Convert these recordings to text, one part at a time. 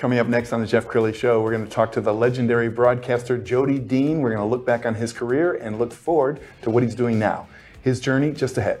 Coming up next on the Jeff Crilley Show, we're going to talk to the legendary broadcaster Jody Dean. We're going to look back on his career and look forward to what he's doing now. His journey just ahead.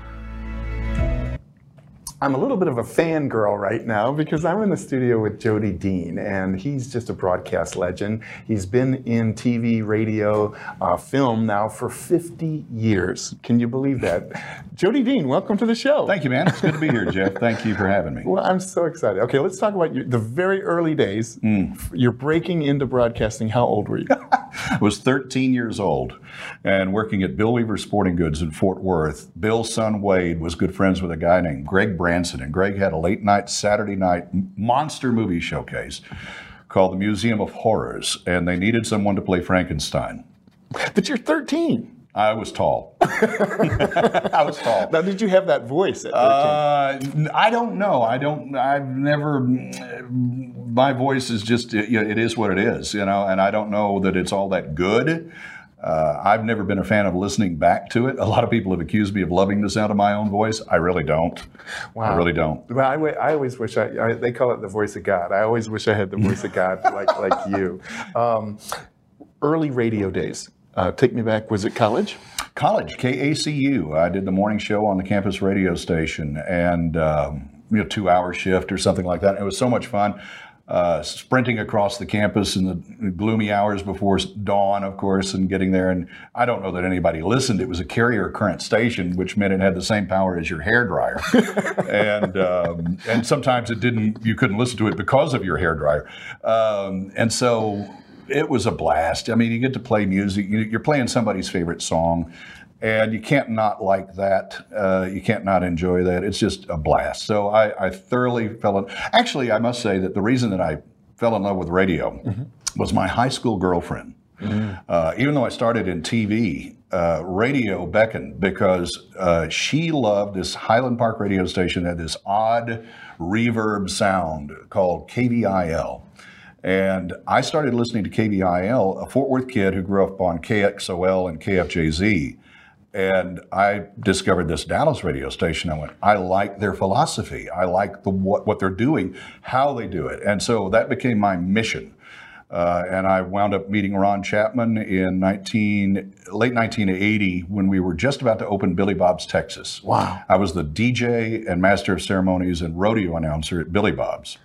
I'm a little bit of a fangirl right now because I'm in the studio with Jody Dean, and he's just a broadcast legend. He's been in TV, radio, uh, film now for 50 years. Can you believe that? Jody Dean, welcome to the show. Thank you, man. It's good to be here, Jeff. Thank you for having me. Well, I'm so excited. Okay, let's talk about your, the very early days. You're breaking into broadcasting. How old were you? Was 13 years old and working at Bill Weaver Sporting Goods in Fort Worth. Bill's son Wade was good friends with a guy named Greg Branson, and Greg had a late night Saturday night monster movie showcase called the Museum of Horrors, and they needed someone to play Frankenstein. but you're 13. I was tall. I was tall. Now, did you have that voice at 13? Uh, I don't know. I don't. I've never. My voice is just. It, it is what it is, you know. And I don't know that it's all that good. Uh, I've never been a fan of listening back to it. A lot of people have accused me of loving the sound of my own voice. I really don't. Wow. I really don't. Well, I, I always wish I, I, they call it the voice of God. I always wish I had the voice of God like, like you. Um, early radio days. Uh, take me back. Was it college? College, KACU. I did the morning show on the campus radio station, and um, you know, two-hour shift or something like that. It was so much fun. Uh, sprinting across the campus in the gloomy hours before dawn, of course, and getting there. And I don't know that anybody listened. It was a carrier current station, which meant it had the same power as your hair dryer. and um, and sometimes it didn't. You couldn't listen to it because of your hair dryer. Um, and so it was a blast. I mean, you get to play music. You- You're playing somebody's favorite song, and you can't not like that. Uh, you can't not enjoy that. It's just a blast. So I, I thoroughly fell in. Actually, I must say that the reason that I fell in love with radio was my high school girlfriend. Uh, even though I started in TV, uh, radio beckoned because uh, she loved this Highland Park radio station that had this odd reverb sound called KVIL. And I started listening to KVIL, a Fort Worth kid who grew up on KXOL and KFJZ. And I discovered this Dallas radio station. I went, I like their philosophy. I like the what, what they're doing, how they do it. And so that became my mission. Uh, and I wound up meeting Ron Chapman in 19, late 1980 when we were just about to open Billy Bob's Texas. Wow. I was the DJ and master of ceremonies and rodeo announcer at Billy Bob's.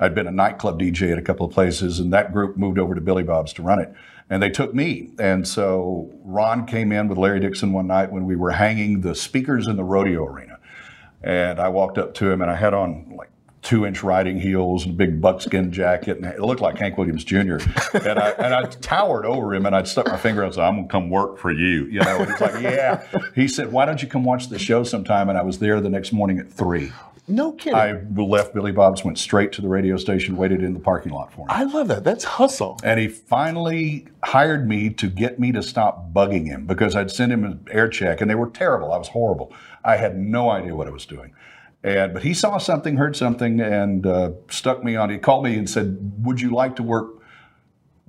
I'd been a nightclub DJ at a couple of places, and that group moved over to Billy Bob's to run it. And they took me. And so Ron came in with Larry Dixon one night when we were hanging the speakers in the rodeo arena. And I walked up to him and I had on like two inch riding heels and a big buckskin jacket. And it looked like Hank Williams Jr. and, I, and I towered over him and I'd stuck my finger out and said, I'm going to come work for you. You know, and he's like, yeah. He said, why don't you come watch the show sometime? And I was there the next morning at three. No kidding. I left Billy Bob's, went straight to the radio station, waited in the parking lot for him. I love that. That's hustle. And he finally hired me to get me to stop bugging him because I'd send him an air check and they were terrible. I was horrible. I had no idea what I was doing. And but he saw something, heard something, and uh, stuck me on. He called me and said, "Would you like to work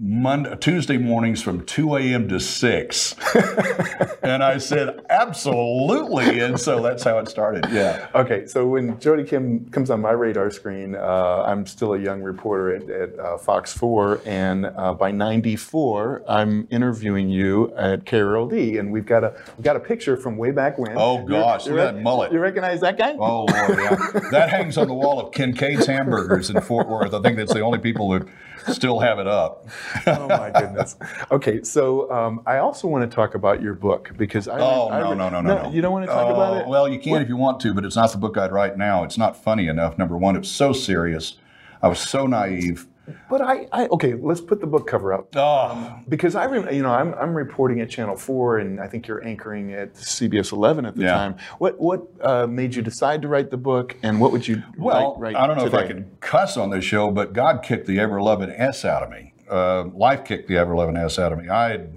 Monday, Tuesday mornings from 2 a.m. to 6. and I said, absolutely. And so that's how it started. Yeah. Okay, so when Jody Kim comes on my radar screen, uh, I'm still a young reporter at, at uh, Fox 4, and uh, by '94, I'm interviewing you at KRLD, and we've got a we've got a picture from way back when. Oh, gosh, You look at that mullet. You recognize that guy? Oh, Lord, yeah. that hangs on the wall of Kincaid's Hamburgers in Fort Worth. I think that's the only people that still have it up. oh my goodness. Okay, so um, I also want to talk about your book because I. Oh I, no, no, no, no, no! You don't want to talk Oh, about it? Well, you can if you want to, but it's not the book I'd write now. It's not funny enough. Number one, it's so serious. I was so naive. But I, I okay, let's put the book cover up. Oh, Because I, rem- you know, I'm, I'm reporting at Channel Four, and I think you're anchoring at CBS 11 at the Yeah. time. What what uh, made you decide to write the book, and what would you well, write, write I don't know if I today? can cuss on this show, but God kicked the ever loving S out of me. Uh, life kicked the ever loving S out of me. I had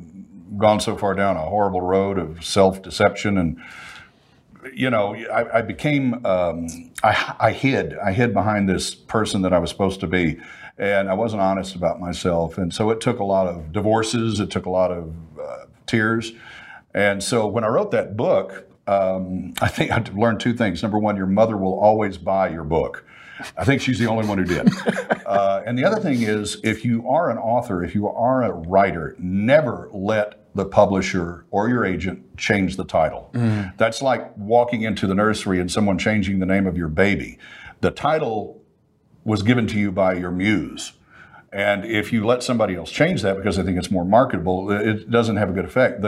gone so far down a horrible road of self deception and you know, I, I became, um, I, I hid, I hid behind this person that I was supposed to be, and I wasn't honest about myself. And so it took a lot of divorces, it took a lot of uh, tears. And so when I wrote that book, um, I think I learned two things. Number one, your mother will always buy your book. I think she's the only one who did. Uh, and the other thing is, if you are an author, if you are a writer, never let the publisher or your agent change the title. That's like walking into the nursery and someone changing the name of your baby. The title was given to you by your muse. And if you let somebody else change that because they think it's more marketable, it doesn't have a good effect.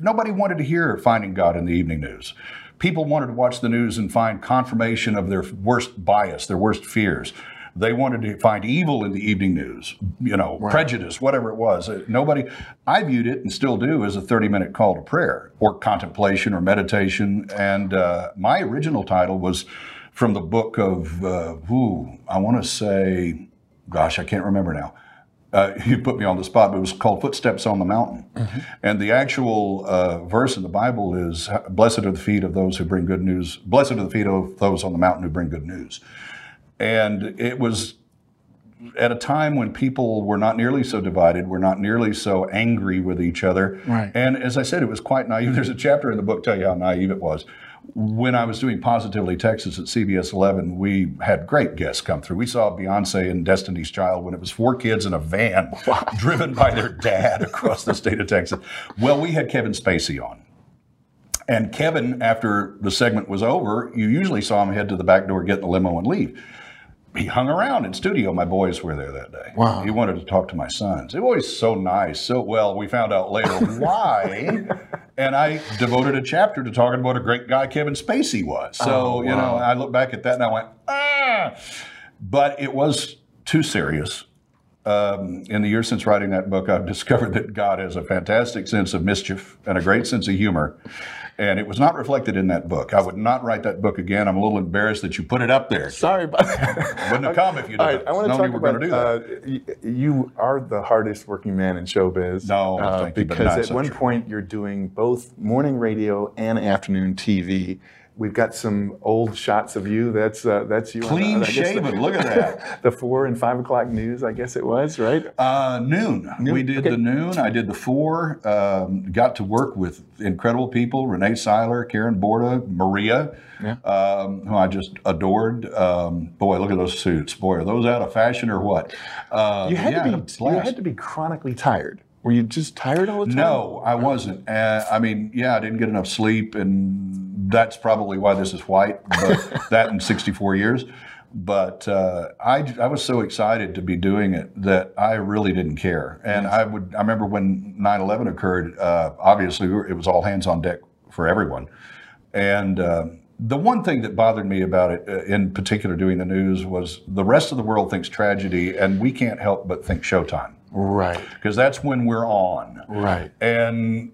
Nobody wanted to hear Finding God in the evening news. People wanted to watch the news and find confirmation of their worst bias, their worst fears. They wanted to find evil in the evening news, you know, prejudice, whatever it was. Nobody, I viewed it and still do as a 30 minute call to prayer or contemplation or meditation. And uh, my original title was from the book of, uh, ooh, I want to say, gosh, I can't remember now. Uh, you put me on the spot, but it was called Footsteps on the Mountain. And the actual uh, verse in the Bible is Blessed are the feet of those who bring good news, blessed are the feet of those on the mountain who bring good news. And it was at a time when people were not nearly so divided, were not nearly so angry with each other. Right. And as I said, it was quite naive. There's a chapter in the book tell you how naive it was. When I was doing Positively Texas at CBS 11, we had great guests come through. We saw Beyonce and Destiny's Child when it was four kids in a van driven by their dad across the state of Texas. Well, we had Kevin Spacey on. And Kevin, after the segment was over, you usually saw him head to the back door, get in the limo, and leave. He hung around in studio. My boys were there that day. Wow. He wanted to talk to my sons. It was always so nice. So well, we found out later why. and I devoted a chapter to talking about a great guy Kevin Spacey was. So, Oh, you know, I look back at that and I went, ah. But it was too serious. Um, in the years since writing that book, I've discovered that God has a fantastic sense of mischief and a great sense of humor. And it was not reflected in that book. I would not write that book again. I'm a little embarrassed that you put it up there. Sorry about that. Wouldn't have come if you didn't. right, I want to talk about. gonna do that. Uh, you are the hardest working man in showbiz. No, uh, but because at one true. point you're doing both morning radio and afternoon TV. We've got some old shots of you. That's uh, that's you. Clean guess, the- shaven. Look at that. the four and five o'clock news, I guess it was, right? Uh, noon. We did okay. the noon. I did the four. Um, got to work with incredible people: Renee Syler, Karen Borta, Maria, Yeah. um, who I just adored. Um, boy, look at those suits. Boy, are those out of fashion or what? Uh, You had yeah, to be. You had to be chronically tired. Were you just tired all the time? No, I wasn't. Uh, I mean, yeah, I didn't get enough sleep, and that's probably why this is white. But that in 64 years. But uh, I, I was so excited to be doing it that I really didn't care. And I would. I remember when 9/11 occurred. Uh, obviously, we were- it was all hands on deck for everyone. And uh, the one thing that bothered me about it, uh, in particular, doing the news, was the rest of the world thinks tragedy, and we can't help but think Showtime Right. because that's when we're on Right. and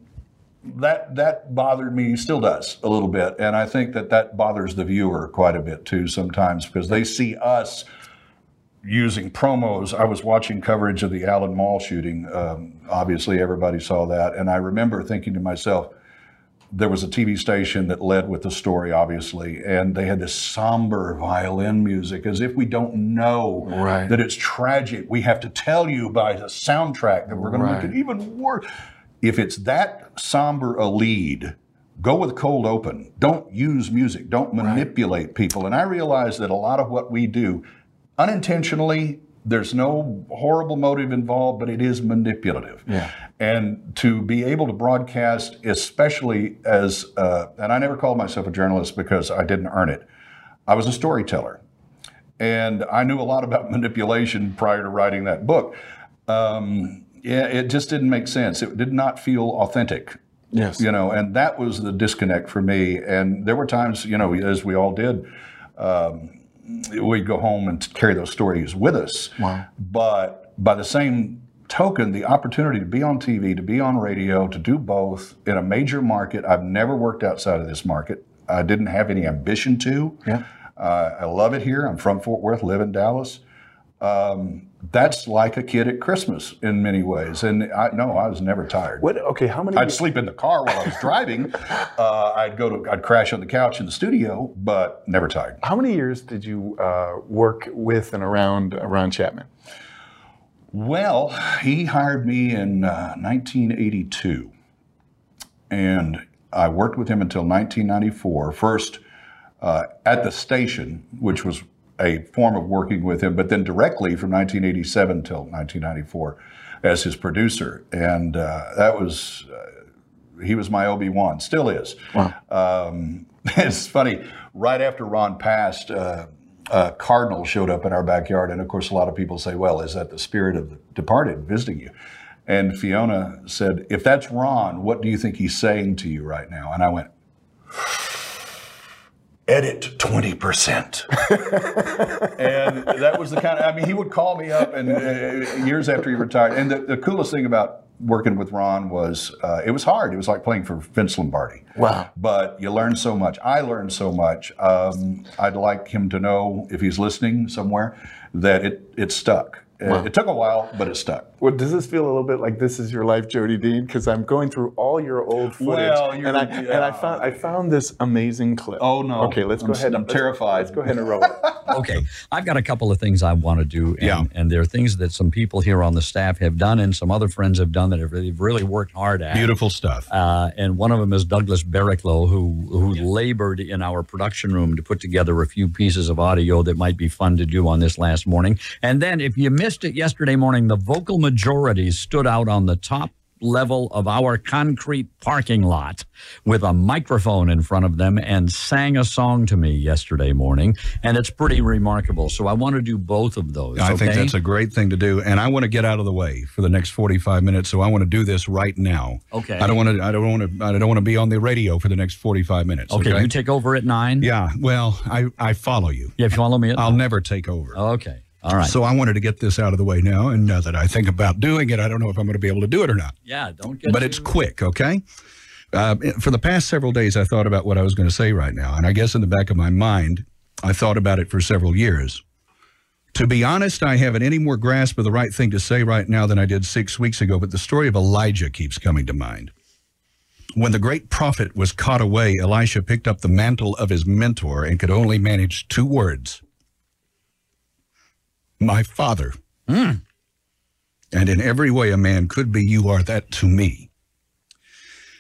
that that bothered me still does a little bit and i think that that bothers the viewer quite a bit too sometimes because they see us using promos i was watching coverage of the allen mall shooting um, obviously everybody saw that and i remember thinking to myself there was a TV station that led with the story, obviously, and they had this somber violin music as if we don't know Right. that it's tragic. We have to tell you by the soundtrack that we're going to make it even worse. If it's that somber a lead, go with cold open. Don't use music. Don't manipulate people. And I realize that a lot of what we do, unintentionally, there's no horrible motive involved, but it is manipulative. Yeah. And to be able to broadcast, especially as, uh, and I never called myself a journalist because I didn't earn it. I was a storyteller. And I knew a lot about manipulation prior to writing that book. Um, yeah, it just didn't make sense. It did not feel authentic. Yes. You know, and that was the disconnect for me. And there were times, you know, as we all did, um, we'd go home and carry those stories with us. Wow. But by the same token, the opportunity to be on TV, to be on radio, to do both in a major market, I've never worked outside of this market. I didn't have any ambition to. Yeah. Uh, I love it here. I'm from Fort Worth, live in Dallas. Um, that's like a kid at Christmas in many ways. And I no, I was never tired. What? Okay. How many? I'd sleep in the car while I was driving. uh, I'd go to, I'd crash on the couch in the studio, but never tired. How many years did you uh, work with and around Ron Chapman? Well, he hired me in uh, 1982, and I worked with him until 1994. First uh, at the station, which was a form of working with him, but then directly from 1987 till 1994 as his producer, and uh, that was uh, he was my Obi Wan, still is. Wow. Um, it's funny. Right after Ron passed, uh, a cardinal showed up in our backyard, and of course, a lot of people say, "Well, is that the spirit of the departed visiting you?" And Fiona said, "If that's Ron, what do you think he's saying to you right now?" And I went, edit 20%. and that was the kind of, I mean, he would call me up and uh, years after he retired. And the, the coolest thing about working with Ron was uh, it was hard. It was like playing for Vince Lombardi. Wow. But you learn so much. I learned so much. Um, I'd like him to know, if he's listening somewhere, that it, it stuck. Wow. It took a while, but it stuck. Well, does this feel a little bit like this is your life, Jody Dean? Because I'm going through all your old footage, Well, you're- and I and I found I found this amazing clip. Oh, no. Okay, let's go I'm- ahead. I'm let's- terrified. Let's go ahead and roll it. okay, I've got a couple of things I want to do, and, Yeah. and there are things that some people here on the staff have done, and some other friends have done that have really, really worked hard at. Beautiful stuff. Uh, and one of them is Douglas Barraclough, who who labored in our production room to put together a few pieces of audio that might be fun to do on this last morning. And then, if you missed it yesterday morning, the vocal majority stood out on the top level of our concrete parking lot with a microphone in front of them and sang a song to me yesterday morning and it's pretty remarkable so i want to do both of those I think that's a great thing to do, and I want to get out of the way for the next forty-five minutes. So I want to do this right now. Okay. I don't want to. I don't want to. I don't want to be on the radio for the next forty-five minutes. okay, Okay. you take over at nine yeah. Well, I I follow you. yeah if you follow me at I'll never take over. okay all right So I wanted to get this out of the way now, and now that I think about doing it, I don't know if I'm going to be able to do it or not. yeah don't get but it's quick, okay? Uh, for the past several days, I thought about what I was going to say right now, and I guess in the back of my mind, I thought about it for several years. To be honest, I haven't any more grasp of the right thing to say right now than I did six weeks ago, but the story of Elijah keeps coming to mind. When the great prophet was caught away, Elisha picked up the mantle of his mentor and could only manage two words My father. And in every way a man could be, you are that to me.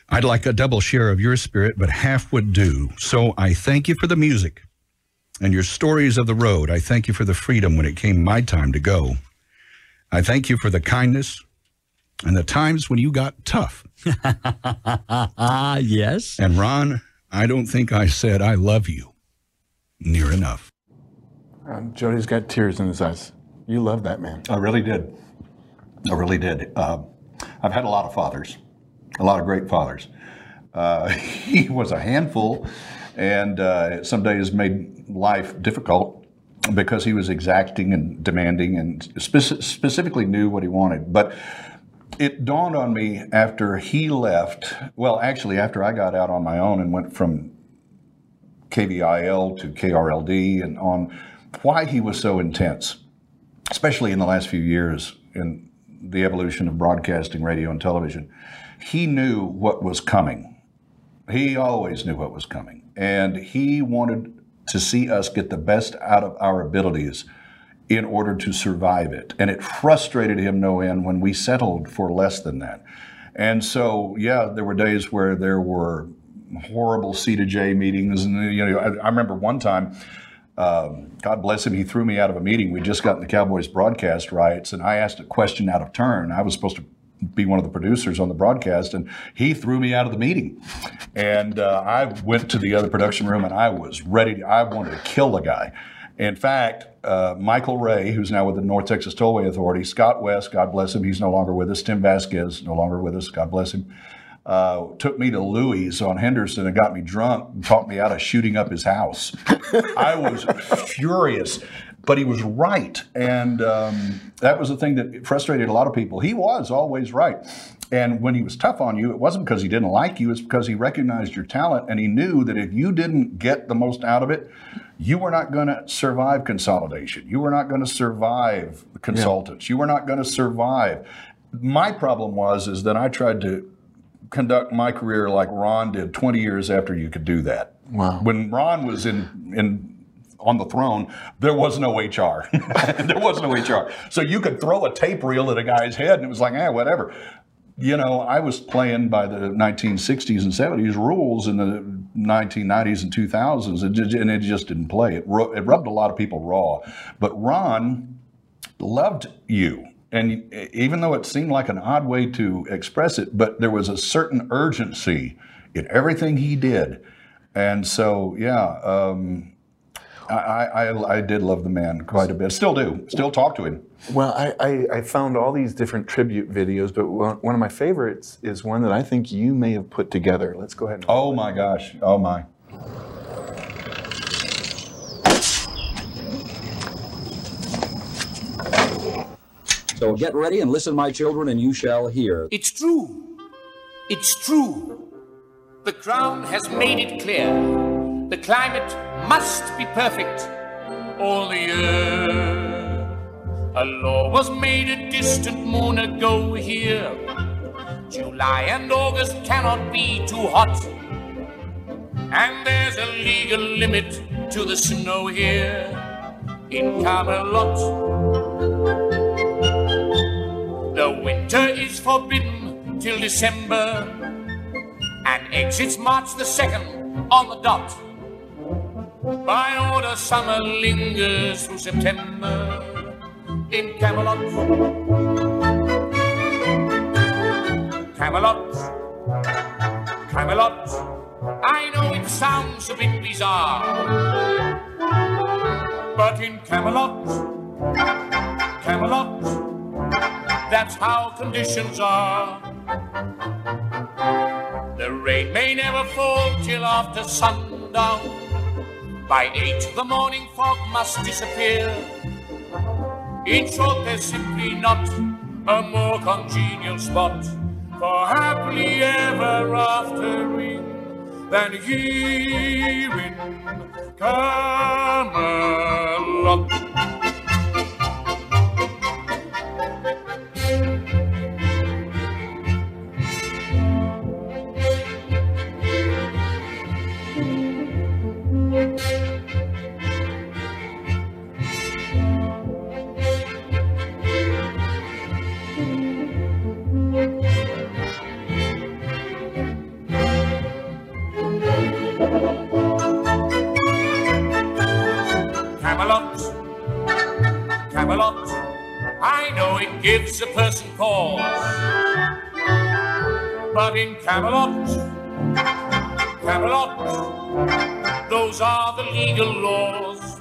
I'd like a double share of your spirit, but half would do. So I thank you for the music and your stories of the road. I thank you for the freedom when it came my time to go. I thank you for the kindness and the times when you got tough. ah yes And Ron, I don't think I said I love you near enough. Um, Jody's got tears in his eyes. You love that man. I really did. I really did. Uh, I've had a lot of fathers, a lot of great fathers. Uh, he was a handful, and uh, some days made life difficult because he was exacting and demanding, and speci- specifically knew what he wanted. But it dawned on me after he left. Well, actually, after I got out on my own and went from KVIL to KRLD and on why he was so intense, especially in the last few years in the evolution of broadcasting, radio, and television. He knew what was coming. He always knew what was coming. And he wanted to see us get the best out of our abilities in order to survive it. And it frustrated him no end when we settled for less than that. And so, yeah, there were days where there were horrible C to J meetings. And, you know, I, I remember one time, um, God bless him, he threw me out of a meeting. We'd just gotten the Cowboys broadcast rights, and I asked a question out of turn. I was supposed to be one of the producers on the broadcast, and he threw me out of the meeting. And uh, I went to the other production room, and I was ready. To, I wanted to kill the guy. In fact, uh, Michael Ray, who's now with the North Texas Tollway Authority, Scott West, God bless him, he's no longer with us. Tim Vasquez, no longer with us, God bless him. Uh, took me to Louie's on Henderson and got me drunk and taught me how to shooting up his house. I was furious, but he was right. And um, that was the thing that frustrated a lot of people. He was always right. And when he was tough on you, it wasn't because he didn't like you, it's because he recognized your talent and he knew that if you didn't get the most out of it, you were not going to survive consolidation. You were not going to survive consultants. You were not going to survive. My problem was is that I tried to conduct my career like Ron did 20 years after you could do that. Wow. When Ron was in in on the throne, there was no HR. there was no HR. So you could throw a tape reel at a guy's head and it was like, eh, whatever. You know, I was playing by the 1960s and 70s rules in the 1990s and 2000s, and it, and it just didn't play. It, ru- it rubbed a lot of people raw. But Ron loved you. And even though it seemed like an odd way to express it, but there was a certain urgency in everything he did. And so, yeah, um, I, I, I did love the man quite a bit. Still do. Still talk to him. Well, I, I, I found all these different tribute videos, but one, one of my favorites is one that I think you may have put together. Let's go ahead. And Oh my gosh. Oh my. So get ready and listen, my children, and you shall hear. It's true. It's true. The crown has made it clear. The climate must be perfect all the year. A law was made a distant moon ago here. July and August cannot be too hot. And there's a legal limit to the snow here in Camelot. The winter is forbidden till December and exits March the 2nd on the dot. By order, summer lingers through September in Camelot. Camelot, Camelot. I know it sounds a bit bizarre, but in Camelot, Camelot, that's how conditions are. The rain may never fall till after sundown. By eight, the morning fog must disappear. In short, there's simply not a more congenial spot for happily ever aftering than here in Camelot. It gives a person pause, but in Camelot, Camelot, those are the legal laws.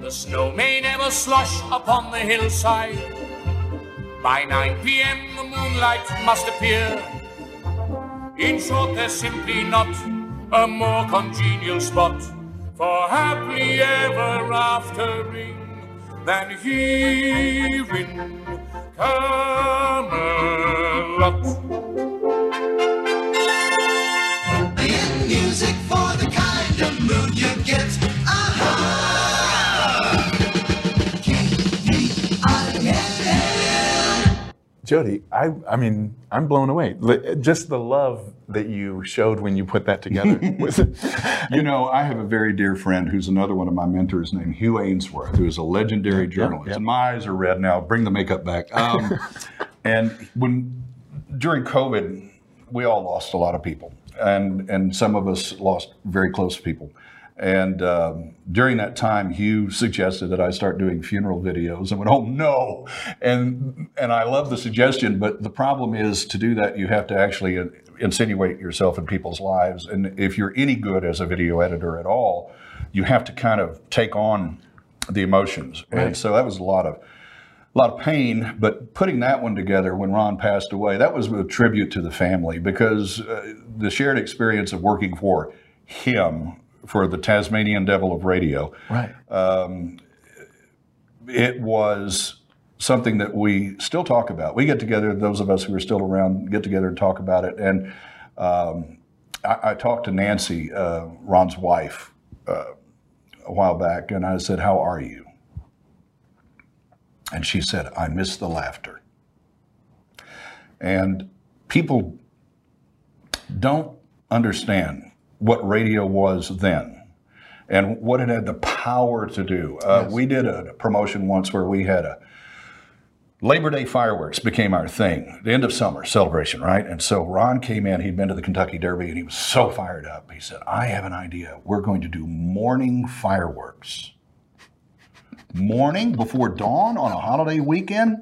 The snow may never slush upon the hillside. By 9 p.m., the moonlight must appear. In short, there's simply not a more congenial spot for happily ever aftering than here in Camelot. Jody, I, I mean, I'm blown away. Just the love that you showed when you put that together. was You know, I have a very dear friend who's another one of my mentors named Hugh Aynesworth, who is a legendary journalist. yeah. And my eyes are red now. Bring the makeup back. Um, and when during COVID, we all lost a lot of people, and and some of us lost very close people. And um, during that time, Hugh suggested that I start doing funeral videos. I went, "Oh no!" And and I love the suggestion, but the problem is to do that, you have to actually insinuate yourself in people's lives. And if you're any good as a video editor at all, you have to kind of take on the emotions. And so that was a lot of a lot of pain, but putting that one together when Ron passed away, that was a tribute to the family because uh, the shared experience of working for him for the Tasmanian Devil of Radio, Right. it was something that we still talk about. We get together, those of us who are still around, get together and talk about it. And um, I, I talked to Nancy, uh, Ron's wife, uh, a while back, and I said, How are you? And she said, I miss the laughter. And people don't understand what radio was then and what it had the power to do. Uh, We did a promotion once where we had a Labor Day fireworks became our thing, the end of summer celebration, right? And so Ron came in, he'd been to the Kentucky Derby, and he was so fired up. He said, I have an idea. We're going to do morning fireworks. Morning before dawn on a holiday weekend.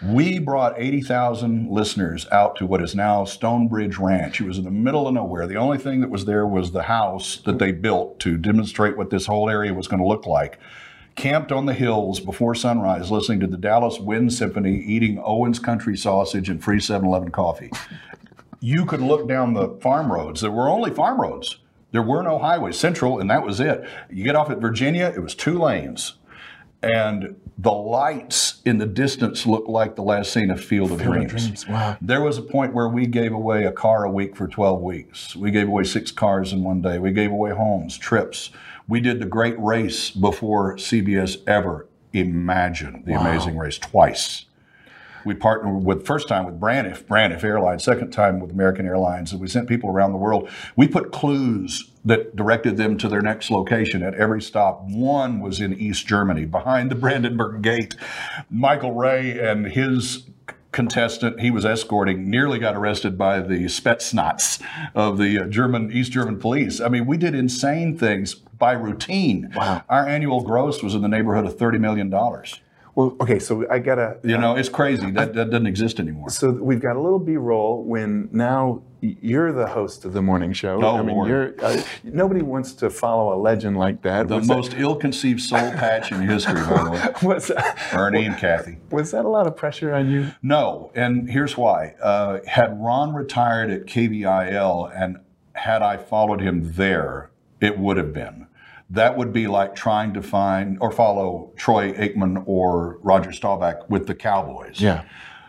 We brought 80,000 listeners out to what is now Stonebridge Ranch. It was in the middle of nowhere. The only thing that was there was the house that they built to demonstrate what this whole area was going to look like. Camped on the hills before sunrise, listening to the Dallas Wind Symphony, eating Owens Country sausage and free 7 Eleven coffee. You could look down the farm roads. There were only farm roads. There were no highways, central, and that was it. You get off at Virginia, it was two lanes and the lights in the distance looked like the last scene of Field of Dreams. Dreams, wow. There was a point where we gave away a car a week for 12 weeks. We gave away six cars in one day. We gave away homes, trips. We did the great race before CBS ever imagined the amazing race twice. We partnered with first time with Braniff, Braniff Airlines, second time with American Airlines, and we sent people around the world. We put clues that directed them to their next location at every stop. One was in East Germany, behind the Brandenburg Gate. Michael Ray and his contestant he was escorting nearly got arrested by the Spetsnaz of the uh, German East German police. I mean, we did insane things by routine. Wow. Our annual gross was in the neighborhood of thirty million dollars. Well, okay, so I gotta. You know, it's crazy. That, that doesn't exist anymore. So we've got a little B-roll when now you're the host of the morning show. Oh, I mean, Lord. uh, nobody wants to follow a legend like that. The Was that- most ill-conceived soul patch in history, by the way. was that, Ernie and Kathy. was that a lot of pressure on you? No, and here's why. Uh, had Ron retired at KVIL and had I followed him there, it would have been. That would be like trying to find or follow Troy Aikman or Roger Staubach with the Cowboys. Yeah.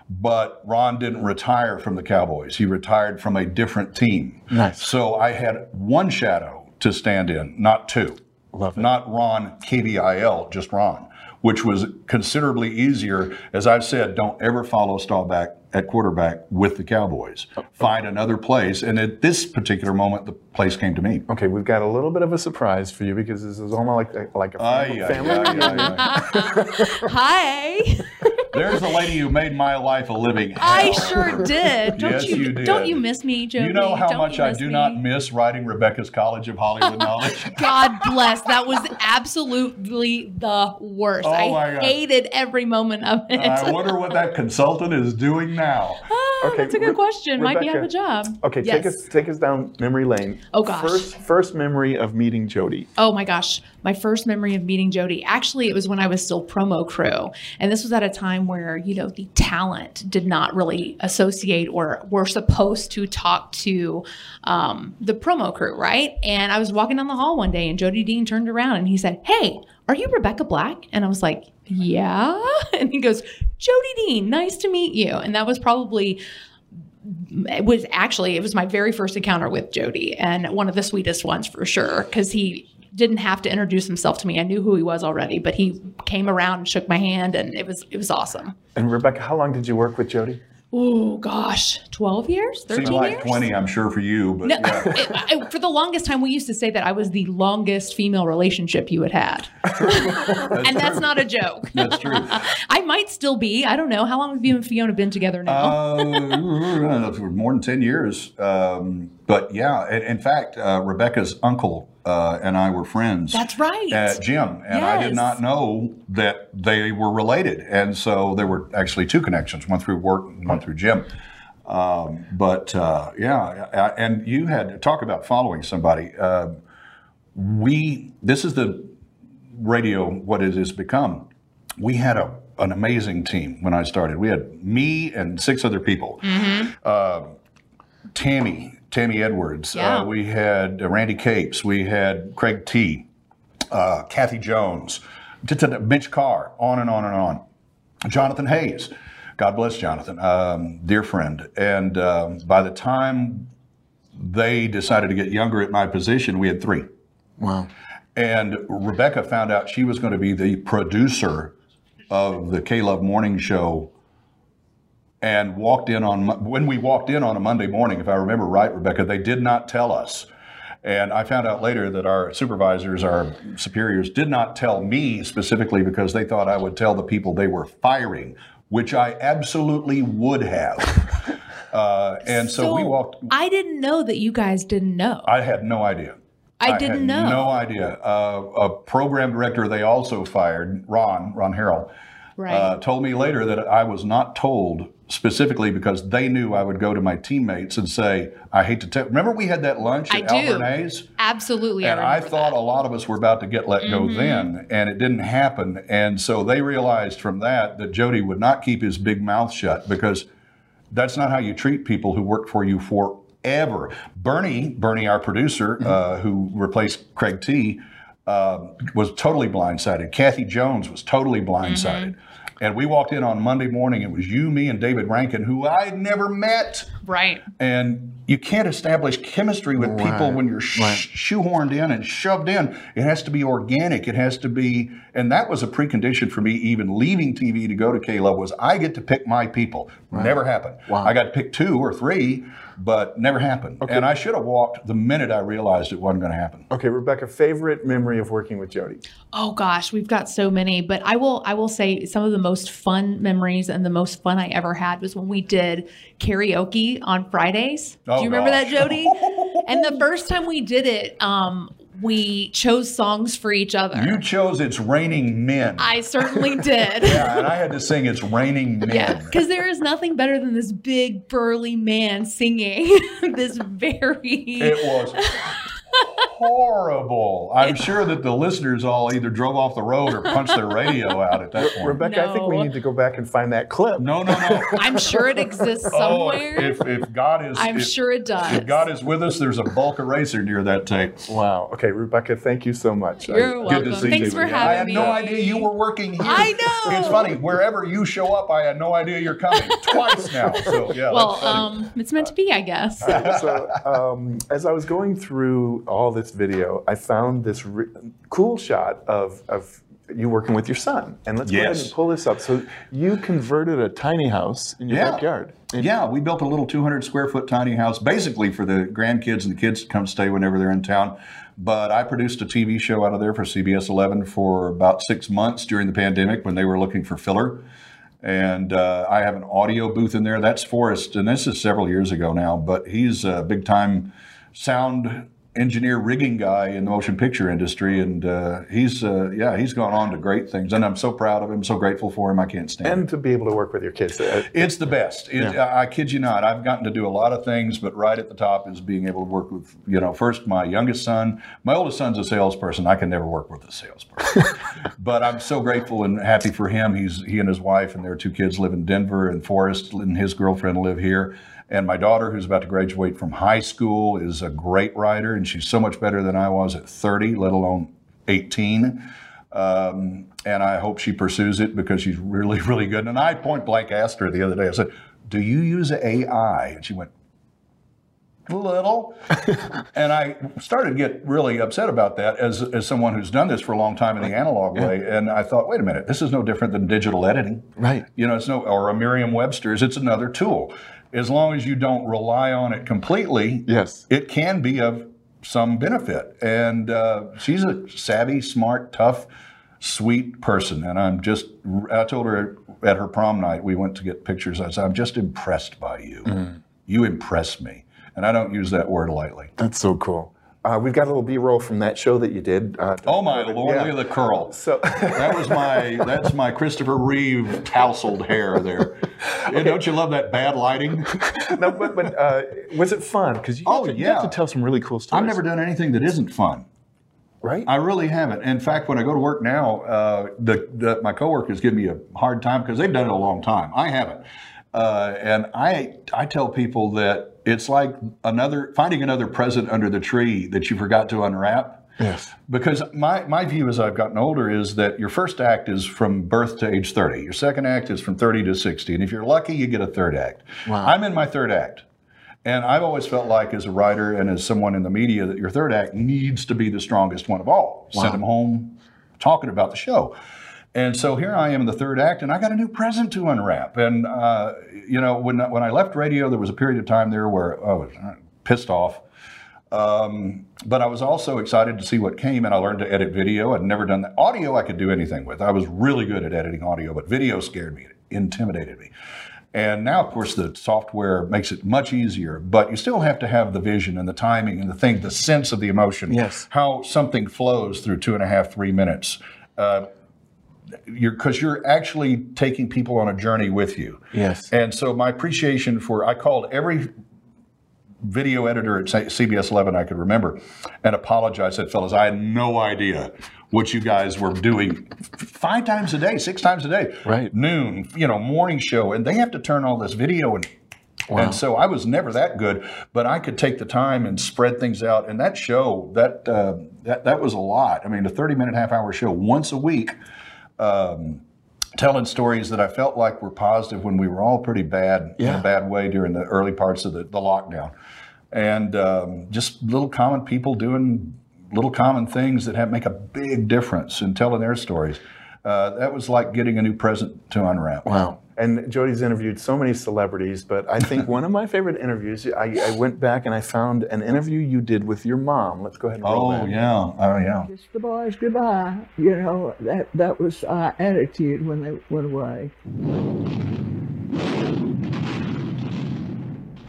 But Ron didn't retire from the Cowboys. He retired from a different team. Nice. So I had one shadow to stand in, not two. Love it. Not Ron KVIL, just Ron, which was considerably easier. As I've said, don't ever follow Staubach at quarterback with the Cowboys. Oh. Find another place. And at this particular moment, the place came to me. Okay, we've got a little bit of a surprise for you because this is almost like like a Ay, family. ay, family ay, reunion. ay, ay. Hi. There's a lady who made my life a living hell. I sure did. Don't Yes, you, you did. Don't you miss me, Jody? You know how Don't much I do me? not miss writing Rebecca's College of Hollywood Knowledge. God bless. That was absolutely the worst. Oh I my God. hated every moment of it. I wonder what that consultant is doing now. Ah, Okay, that's a good Re- question. Might be out of a job. Okay, yes. take us take us down memory lane. Oh, gosh. First first memory of meeting Jody. Oh my gosh, my first memory of meeting Jody. Actually, it was when I was still promo crew. And this was at a time where, you know, the talent did not really associate or were supposed to talk to um, the promo crew, right? And I was walking down the hall one day and Jody Dean turned around and he said, Hey, are you Rebecca Black? And I was like, Yeah. And he goes, Jody Dean, nice to meet you. And that was probably it was actually it was my very first encounter with Jody and one of the sweetest ones for sure because he didn't have to introduce himself to me. I knew who he was already, but he came around and shook my hand and it was it was awesome. And Rebecca, how long did you work with Jody? Oh gosh, 12 years? 13 Seemed like years? 20, I'm sure, for you, but No, yeah. it- it- for the longest time, we used to say that I was the longest female relationship you had had. and that's not a joke. That's true. I might still be. I don't know. How long have you and Fiona been together now? Uh, more than 10 years. Um, but yeah, in, in fact, uh, Rebecca's uncle uh, and I were friends. That's right. At Jim. And I did not know that they were related. And so there were actually two connections one through work and one through Jim. Um, but uh, yeah, I- and you had to talk about following somebody. Uh, we this is the radio what it has become. We had a an amazing team when I started. We had me and six other people. Uh, Tammy, Tammy Edwards. Yeah. Uh, we had uh, Randy Capes. We had Craig T. Uh, Kathy Jones. t- t- Mitch Carr. On and on and on. Jonathan Hayes. God bless Jonathan, um, dear friend. And um, by the time they decided to get younger at my position, we had three. Wow. And Rebecca found out she was going to be the producer of the KLUV Morning Show and walked in on, when we walked in on a Monday morning, if I remember right, Rebecca, they did not tell us. And I found out later that our supervisors, our superiors, did not tell me specifically because they thought I would tell the people they were firing, which I absolutely would have. Uh, and so, we walked, I didn't know that you guys didn't know. I had no idea. I didn't had know. No idea. Uh, a program director they also fired, Ron, Ron Harrell, Right. uh, told me later that I was not told specifically because they knew I would go to my teammates and say, I hate to tell. Remember we had that lunch at. Al Biernat's? Absolutely. And I remember thought that. a lot of us were about to get let go Mhm. then, and it didn't happen. And so they realized from that that Jody would not keep his big mouth shut because that's not how you treat people who work for you forever. Bernie, Bernie, our producer, uh, who replaced Craig T, uh, was totally blindsided. Kathy Jones was totally blindsided. And we walked in on Monday morning. It was you, me, and David Rankin, who I had never met. Right. And you can't establish chemistry with people when you're sh- shoehorned in and shoved in. It has to be organic. It has to be, and that was a precondition for me even leaving TV to go to KLUV was I get to pick my people. Never happened. Wow. I got to pick two or three, but never happened. Okay. And I should have walked the minute I realized it wasn't going to happen. Okay, Rebecca, favorite memory of working with Jody? Oh gosh, we've got so many, but I will I will say some of the most fun memories and the most fun I ever had was when we did karaoke on Fridays. Oh, Do you remember that. Jody? and the first time we did it, um, we chose songs for each other. You chose It's Raining Men. I certainly did. yeah, and I had to sing It's Raining Men. Yeah, because there is nothing better than this big burly man singing this very. It was horrible. I'm sure that the listeners all either drove off the road or punched their radio out at that point. Rebecca, I think we need to go back and find that clip. No, no, no. I'm sure it exists Oh, somewhere. if, if God is, I'm if, sure it does. if God is with us, there's a bulk eraser near that tape. Wow. Okay, Rebecca, thank you so much. You're Good to welcome. see Thanks you. for again. having I had me. no idea you were working here. I know. It's funny. Wherever you show up, I had no idea you're coming twice now. So yeah. well, um, it's meant to be, I guess. so, um, as I was going through all this video, I found this re- cool shot of, of you working with your son. And let's go ahead and pull this up. So, you converted a tiny house in your Yeah. backyard. And- Yeah, we built a little 200 square foot tiny house, basically for the grandkids and the kids to come stay whenever they're in town. But I produced a TV show out of there for CBS 11 for about six months during the pandemic when they were looking for filler. And uh, I have an audio booth in there. That's Forrest, and this is several years ago now, but he's a big time sound engineer rigging guy in the motion picture industry. And uh, he's, uh, yeah, he's gone on to great things. And I'm so proud of him, so grateful for him. I can't stand it. And to be able to work with your kids. Uh, It's the best. It, I I kid you not. I've gotten to do a lot of things, but right at the top is being able to work with, you know, first my youngest son. My oldest son's a salesperson. I can never work with a salesperson. but I'm so grateful and happy for him. He's he and his wife and their two kids live in Denver, and Forrest and his girlfriend live here. And my daughter, who's about to graduate from high school, is a great writer, and she's so much better than I was at 30, let alone 18. Um, and I hope she pursues it because she's really, really good. And I point blank asked her the other day, I said, Do you use AI? And she went, Little. and I started to get really upset about that as, as someone who's done this for a long time in the analog way. And I thought, wait a minute, this is no different than digital editing. Right. You know, it's no, or a Merriam Webster's, it's another tool. As long as you don't rely on it completely, yes. it can be of some benefit. And uh, she's a savvy, smart, tough, sweet person. And I'm just, I told her at her prom night, we went to get pictures. I said, I'm just impressed by you. You impress me. And I don't use that word lightly. That's so cool. Uh, we've got a little B-roll from that show that you did. Uh, Oh my lord! Yeah. Look at the curl. So that was my that's my Christopher Reeve tousled hair there. And don't you love that bad lighting? no, but, but uh, was it fun? Because you, Oh, have to- you have to tell some really cool stories. I've never done anything that isn't fun. Right? I really haven't. In fact, when I go to work now, uh, the, the my coworkers give me a hard time because they've done it a long time. I haven't, uh, and I I tell people that it's like another finding another present under the tree that you forgot to unwrap. Yes. Because my, my view as I've gotten older is that your first act is from birth to age 30. Your second act is from 30 to 60. And if you're lucky, you get a third act. Wow. I'm in my third act. And I've always felt like, as a writer and as someone in the media, that your third act needs to be the strongest one of all. Wow. Send them home talking about the show. And so here I am in the third act, and I got a new present to unwrap. And uh, you know, when when I left radio, there was a period of time there where I was pissed off. Um, but I was also excited to see what came, and I learned to edit video. I'd never done that. Audio, I could do anything with. I was really good at editing audio, but video scared me, it intimidated me. And now, of course, the software makes it much easier, but you still have to have the vision and the timing and the thing, the sense of the emotion. Yes. How something flows through two and a half, three minutes. Uh, you're because you're actually taking people on a journey with you. Yes. And so my appreciation for I called every video editor at CBS 11 I could remember and apologized. I said, fellas, I had no idea what you guys were doing five times a day, six times a day, Right. noon, you know, morning show, and they have to turn all this video and. And so I was never that good, but I could take the time and spread things out. And that show, that uh, that that was a lot. I mean, a thirty-minute, half-hour show once a week, um, telling stories that I felt like were positive when we were all pretty bad in a bad way during the early parts of the, the lockdown. And um, just little common people doing little common things that have make a big difference in telling their stories. Uh, that was like getting a new present to unwrap. Wow. And Jody's interviewed so many celebrities, but I think one of my favorite interviews, I, I went back and I found an interview you did with your mom. Let's go ahead and roll that. Oh that. yeah, oh yeah. Kiss the boys goodbye. You know, that, that was our attitude when they went away.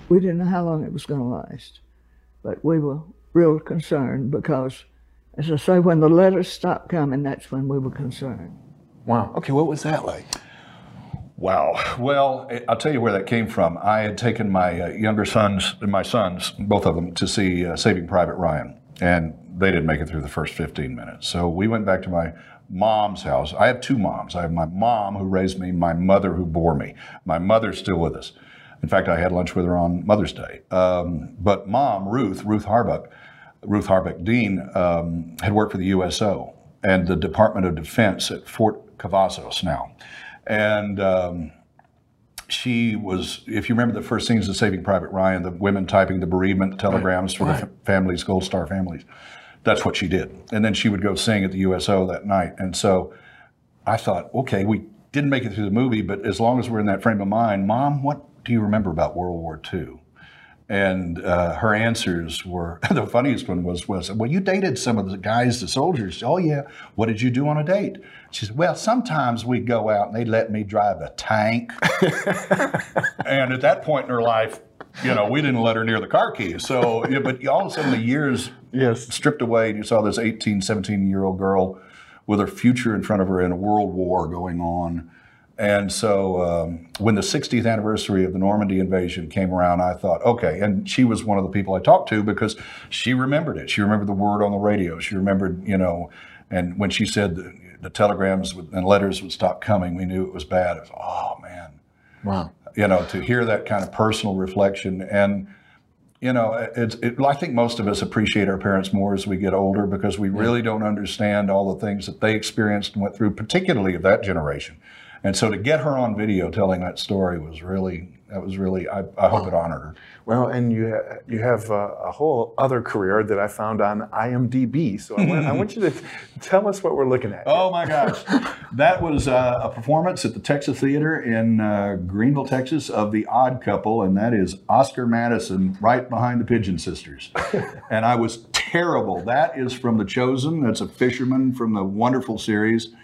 We didn't know how long it was going to last, but we were real concerned because, as I say, when the letters stopped coming, that's when we were concerned. Wow. Okay, what was that like? Wow. Well, I'll tell you where that came from. I had taken my uh, younger sons, my sons, both of them, to see uh, Saving Private Ryan, and they didn't make it through the first 15 minutes. So we went back to my mom's house. I have two moms. I have my mom who raised me, my mother who bore me. My mother's still with us. In fact, I had lunch with her on Mother's Day. Um, but mom, Ruth, Ruth Harbuck, Ruth Harbuck Dean, um, had worked for the USO and the Department of Defense at Fort Cavazos now. And um, she was, if you remember the first scenes of Saving Private Ryan, the women typing the bereavement telegrams for the f- families, Gold Star families, that's what she did. And then she would go sing at the USO that night. And so I thought, okay, we didn't make it through the movie, but as long as we're in that frame of mind, Mom, what do you remember about World War II? And uh, her answers were the funniest one was was well you dated some of the guys the soldiers. Oh yeah. What did you do on a date? She said well sometimes we'd go out and they'd let me drive a tank. And at that point in her life you know we didn't let her near the car keys. So yeah, but all of a sudden the years Yes. stripped away and you saw this 18 17 year old girl with her future in front of her in a world war going on and so um, when the 60th anniversary of the Normandy invasion came around, I thought, okay. And she was one of the people I talked to because she remembered it. She remembered the word on the radio. She remembered, you know, and when she said the, the telegrams and letters would stop coming, we knew it was bad. It was, oh man, Wow. you know, to hear that kind of personal reflection and you know, it's. It, I think most of us appreciate our parents more as we get older because we really don't understand all the things that they experienced and went through, particularly of that generation. And so to get her on video telling that story was really, that was really. I, I hope it honored her. Well, and you ha- you have a, a whole other career that I found on IMDb. So I want, I want you to tell us what we're looking at. Oh my gosh, that was uh, a performance at the Texas Theater in uh, Greenville, Texas, of The Odd Couple, and that is Oscar Madison right behind the Pigeon Sisters. and I was terrible. That is from The Chosen. That's a fisherman from the wonderful series.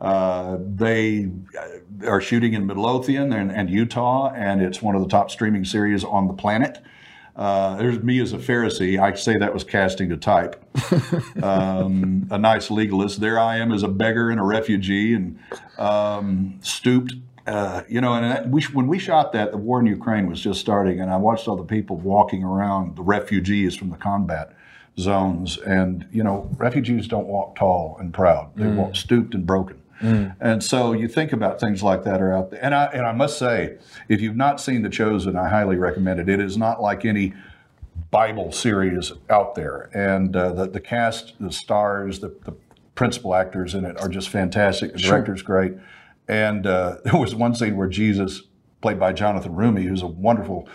Uh, they uh, are shooting in Midlothian and, and Utah, and it's one of the top streaming series on the planet. Uh, there's me as a Pharisee. I say that was casting to type. um, a nice legalist. There I am as a beggar and a refugee, and um, stooped, Uh, you know, and that, we, when we shot that, the war in Ukraine was just starting, and I watched all the people walking around, the refugees from the combat zones, and you know, refugees don't walk tall and proud; they Mm. walk stooped and broken. And so you think about things like that are out there. And I and I must say, if you've not seen The Chosen, I highly recommend it. It is not like any Bible series out there, and uh, the the cast, the stars, the, the principal actors in it are just fantastic. The Sure. director's great, and uh, there was one scene where Jesus, played by Jonathan Roumie, who's a wonderful,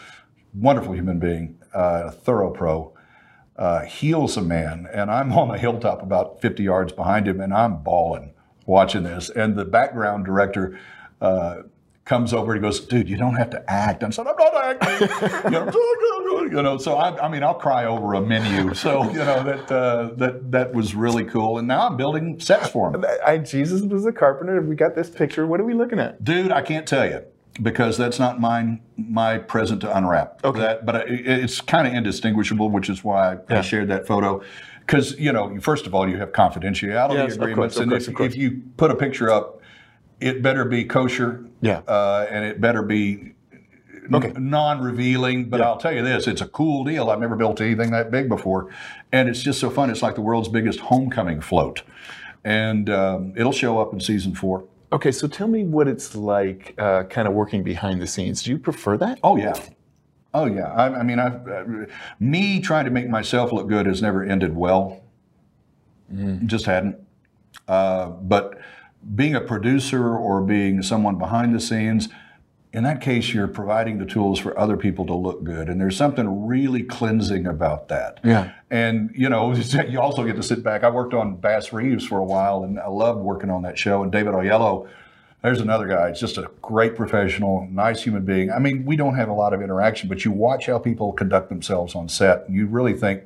wonderful human being, uh, a thorough pro, uh, heals a man, and I'm on a hilltop about 50 yards behind him, and I'm bawling watching this, and the background director. Uh, comes over and he goes, dude, you don't have to act. I'm said, I'm not acting. you, know, you know, so I, I mean, I'll cry over a menu. So, you know, that, uh, that, that was really cool. And now I'm building sets for him. I, Jesus was a carpenter. We got this picture. What are we looking at? Dude, I can't tell you because that's not mine, my present to unwrap. Okay. That, but it, it's kind of indistinguishable, which is why I Yeah. shared that photo. Because, you know, first of all, you have confidentiality Yes, agreements. course, and course, if, if you put a picture up, it better be kosher. Yeah. Uh, and it better be n- non-revealing. But I'll tell you this: it's a cool deal. I've never built anything that big before, and it's just so fun. It's like the world's biggest homecoming float, and um, it'll show up in season four. Okay, so tell me what it's like, uh, kind of working behind the scenes. Do you prefer that? Oh yeah. Oh yeah. I, I mean, I, uh, me trying to make myself look good has never ended well. Just hadn't. Uh, but being a producer or being someone behind the scenes, in that case, you're providing the tools for other people to look good, and there's something really cleansing about that. Yeah. And you know, you also get to sit back. I worked on Bass Reeves for a while, and I loved working on that show. And David Oyelowo, there's another guy. It's just a great professional, nice human being. I mean, we don't have a lot of interaction, but you watch how people conduct themselves on set, and you really think,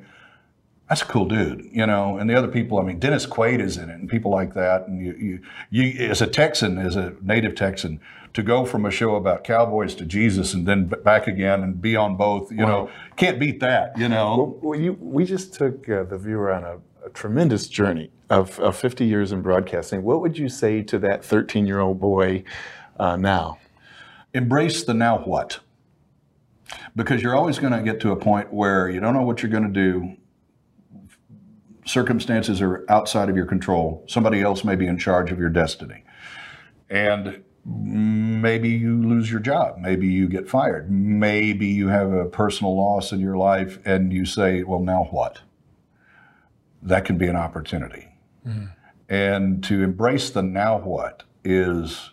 that's a cool dude, you know. And the other people, I mean, Dennis Quaid is in it, and people like that. And you, you, you as a Texan, as a native Texan, to go from a show about cowboys to Jesus and then b- back again and be on both, you know, can't beat that, you know. Well, you, we just took uh, the viewer on a, a tremendous journey of, of 50 years in broadcasting. What would you say to that 13 year old boy uh, now? Embrace the now what. Because you're always going to get to a point where you don't know what you're going to do. Circumstances are outside of your control. Somebody else may be in charge of your destiny. And maybe you lose your job. Maybe you get fired. Maybe you have a personal loss in your life and you say, well, now what? That can be an opportunity. And to embrace the now what is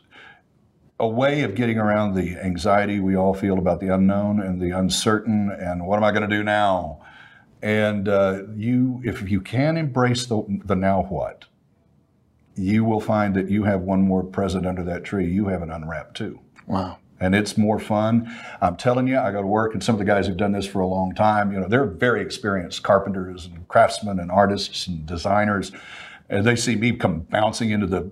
a way of getting around the anxiety we all feel about the unknown and the uncertain and what am I going to do now? And uh, you, if you can embrace the, the now what, you will find that you have one more present under that tree. You have an unwrapped too. Wow. And it's more fun. I'm telling you, I go to work, and some of the guys who've done this for a long time, you know, they're very experienced carpenters and craftsmen and artists and designers. And they see me come bouncing into the,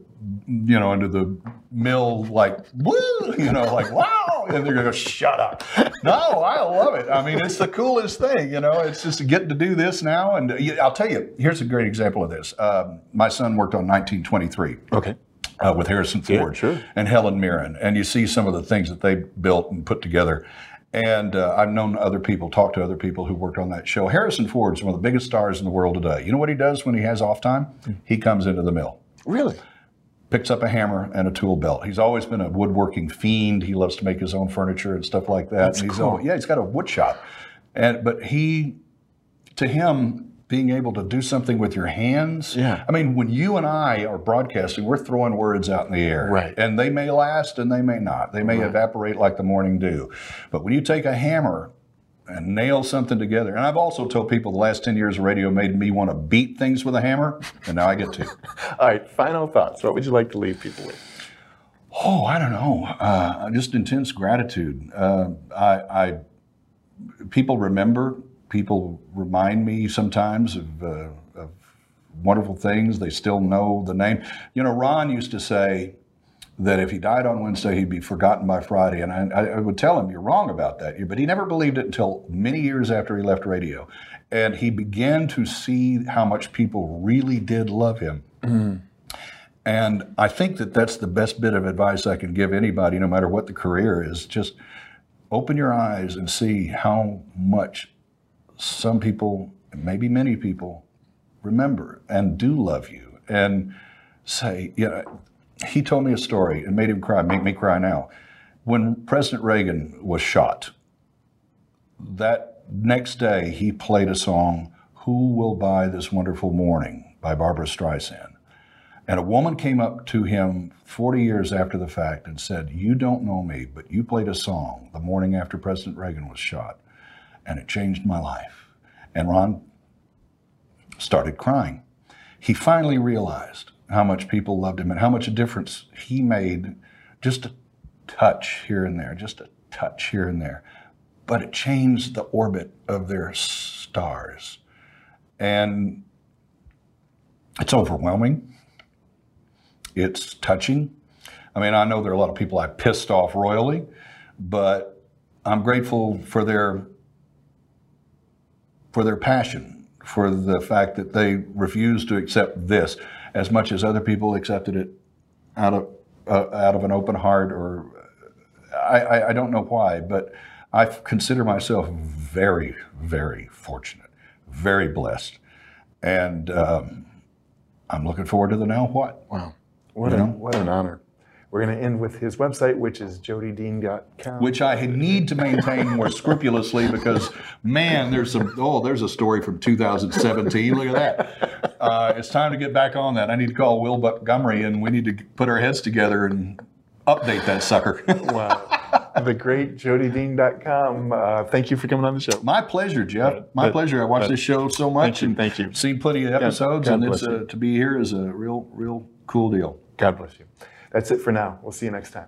you know, into the mill like, woo, you know, like, wow. And they're going to go, shut up. No, I love it. I mean, it's the coolest thing, you know, it's just getting to do this now. And I'll tell you, here's a great example of this. Um, my son worked on 1923 Okay. uh, with Harrison Yeah, Ford sure. and Helen Mirren, and you see some of the things that they built and put together. And uh, I've known other people, talked to other people who worked on that show. Harrison Ford's one of the biggest stars in the world today. You know what he does when he has off time? He comes into the mill, Really? picks up a hammer and a tool belt. He's always been a woodworking fiend. He loves to make his own furniture and stuff like that. That's and he's cool. yeah, he's got a wood shop. And but he, to him, being able to do something with your hands. Yeah. I mean, when you and I are broadcasting, we're throwing words out in the air. Right. And they may last and they may not. They may Right. evaporate like the morning dew. But when you take a hammer and nail something together, and I've also told people the last 10 years of radio made me want to beat things with a hammer, and now I get to. All right, final thoughts. What would you like to leave people with? Oh, I don't know. Uh, just intense gratitude. Uh, I, I, people remember. People remind me sometimes of, uh, of wonderful things. They still know the name. You know, Ron used to say that if he died on Wednesday, he'd be forgotten by Friday. And I, I would tell him, "You're wrong about that." But he never believed it until many years after he left radio, and he began to see how much people really did love him. And I think that that's the best bit of advice I can give anybody, no matter what the career is. Just open your eyes and see how much some people, maybe many people, remember and do love you. And say, you know, he told me a story and made him cry, make me cry now. When President Reagan was shot, that next day he played a song, Who Will Buy This Wonderful Morning by Barbra Streisand. And a woman came up to him 40 years after the fact and said, You don't know me, but you played a song the morning after President Reagan was shot, and it changed my life. And Ron started crying. He finally realized how much people loved him and how much a difference he made just a touch here and there, just a touch here and there. But it changed the orbit of their stars. And it's overwhelming. It's touching. I mean, I know there are a lot of people I pissed off royally, but I'm grateful for their for their passion, for the fact that they refused to accept this as much as other people accepted it out of uh, out of an open heart or I, I, I don't know why, but I consider myself very, very fortunate, very blessed, and um, I'm looking forward to the now what. Wow, what a, what an honor. We're going to end with his website, which is jodydean.com. which I need to maintain more scrupulously because, man, there's some. Oh, there's a story from 2017. Look at that. Uh, it's time to get back on that. I need to call Will Montgomery, and we need to put our heads together and update that sucker. wow. The great jodydean.com. Uh, thank you for coming on the show. My pleasure, Jeff. My But- pleasure. I watched but- this show so much. you, and thank you. Seen plenty of episodes, God and it's uh, to be here is a real, real cool deal. God bless you. That's it for now. We'll see you next time.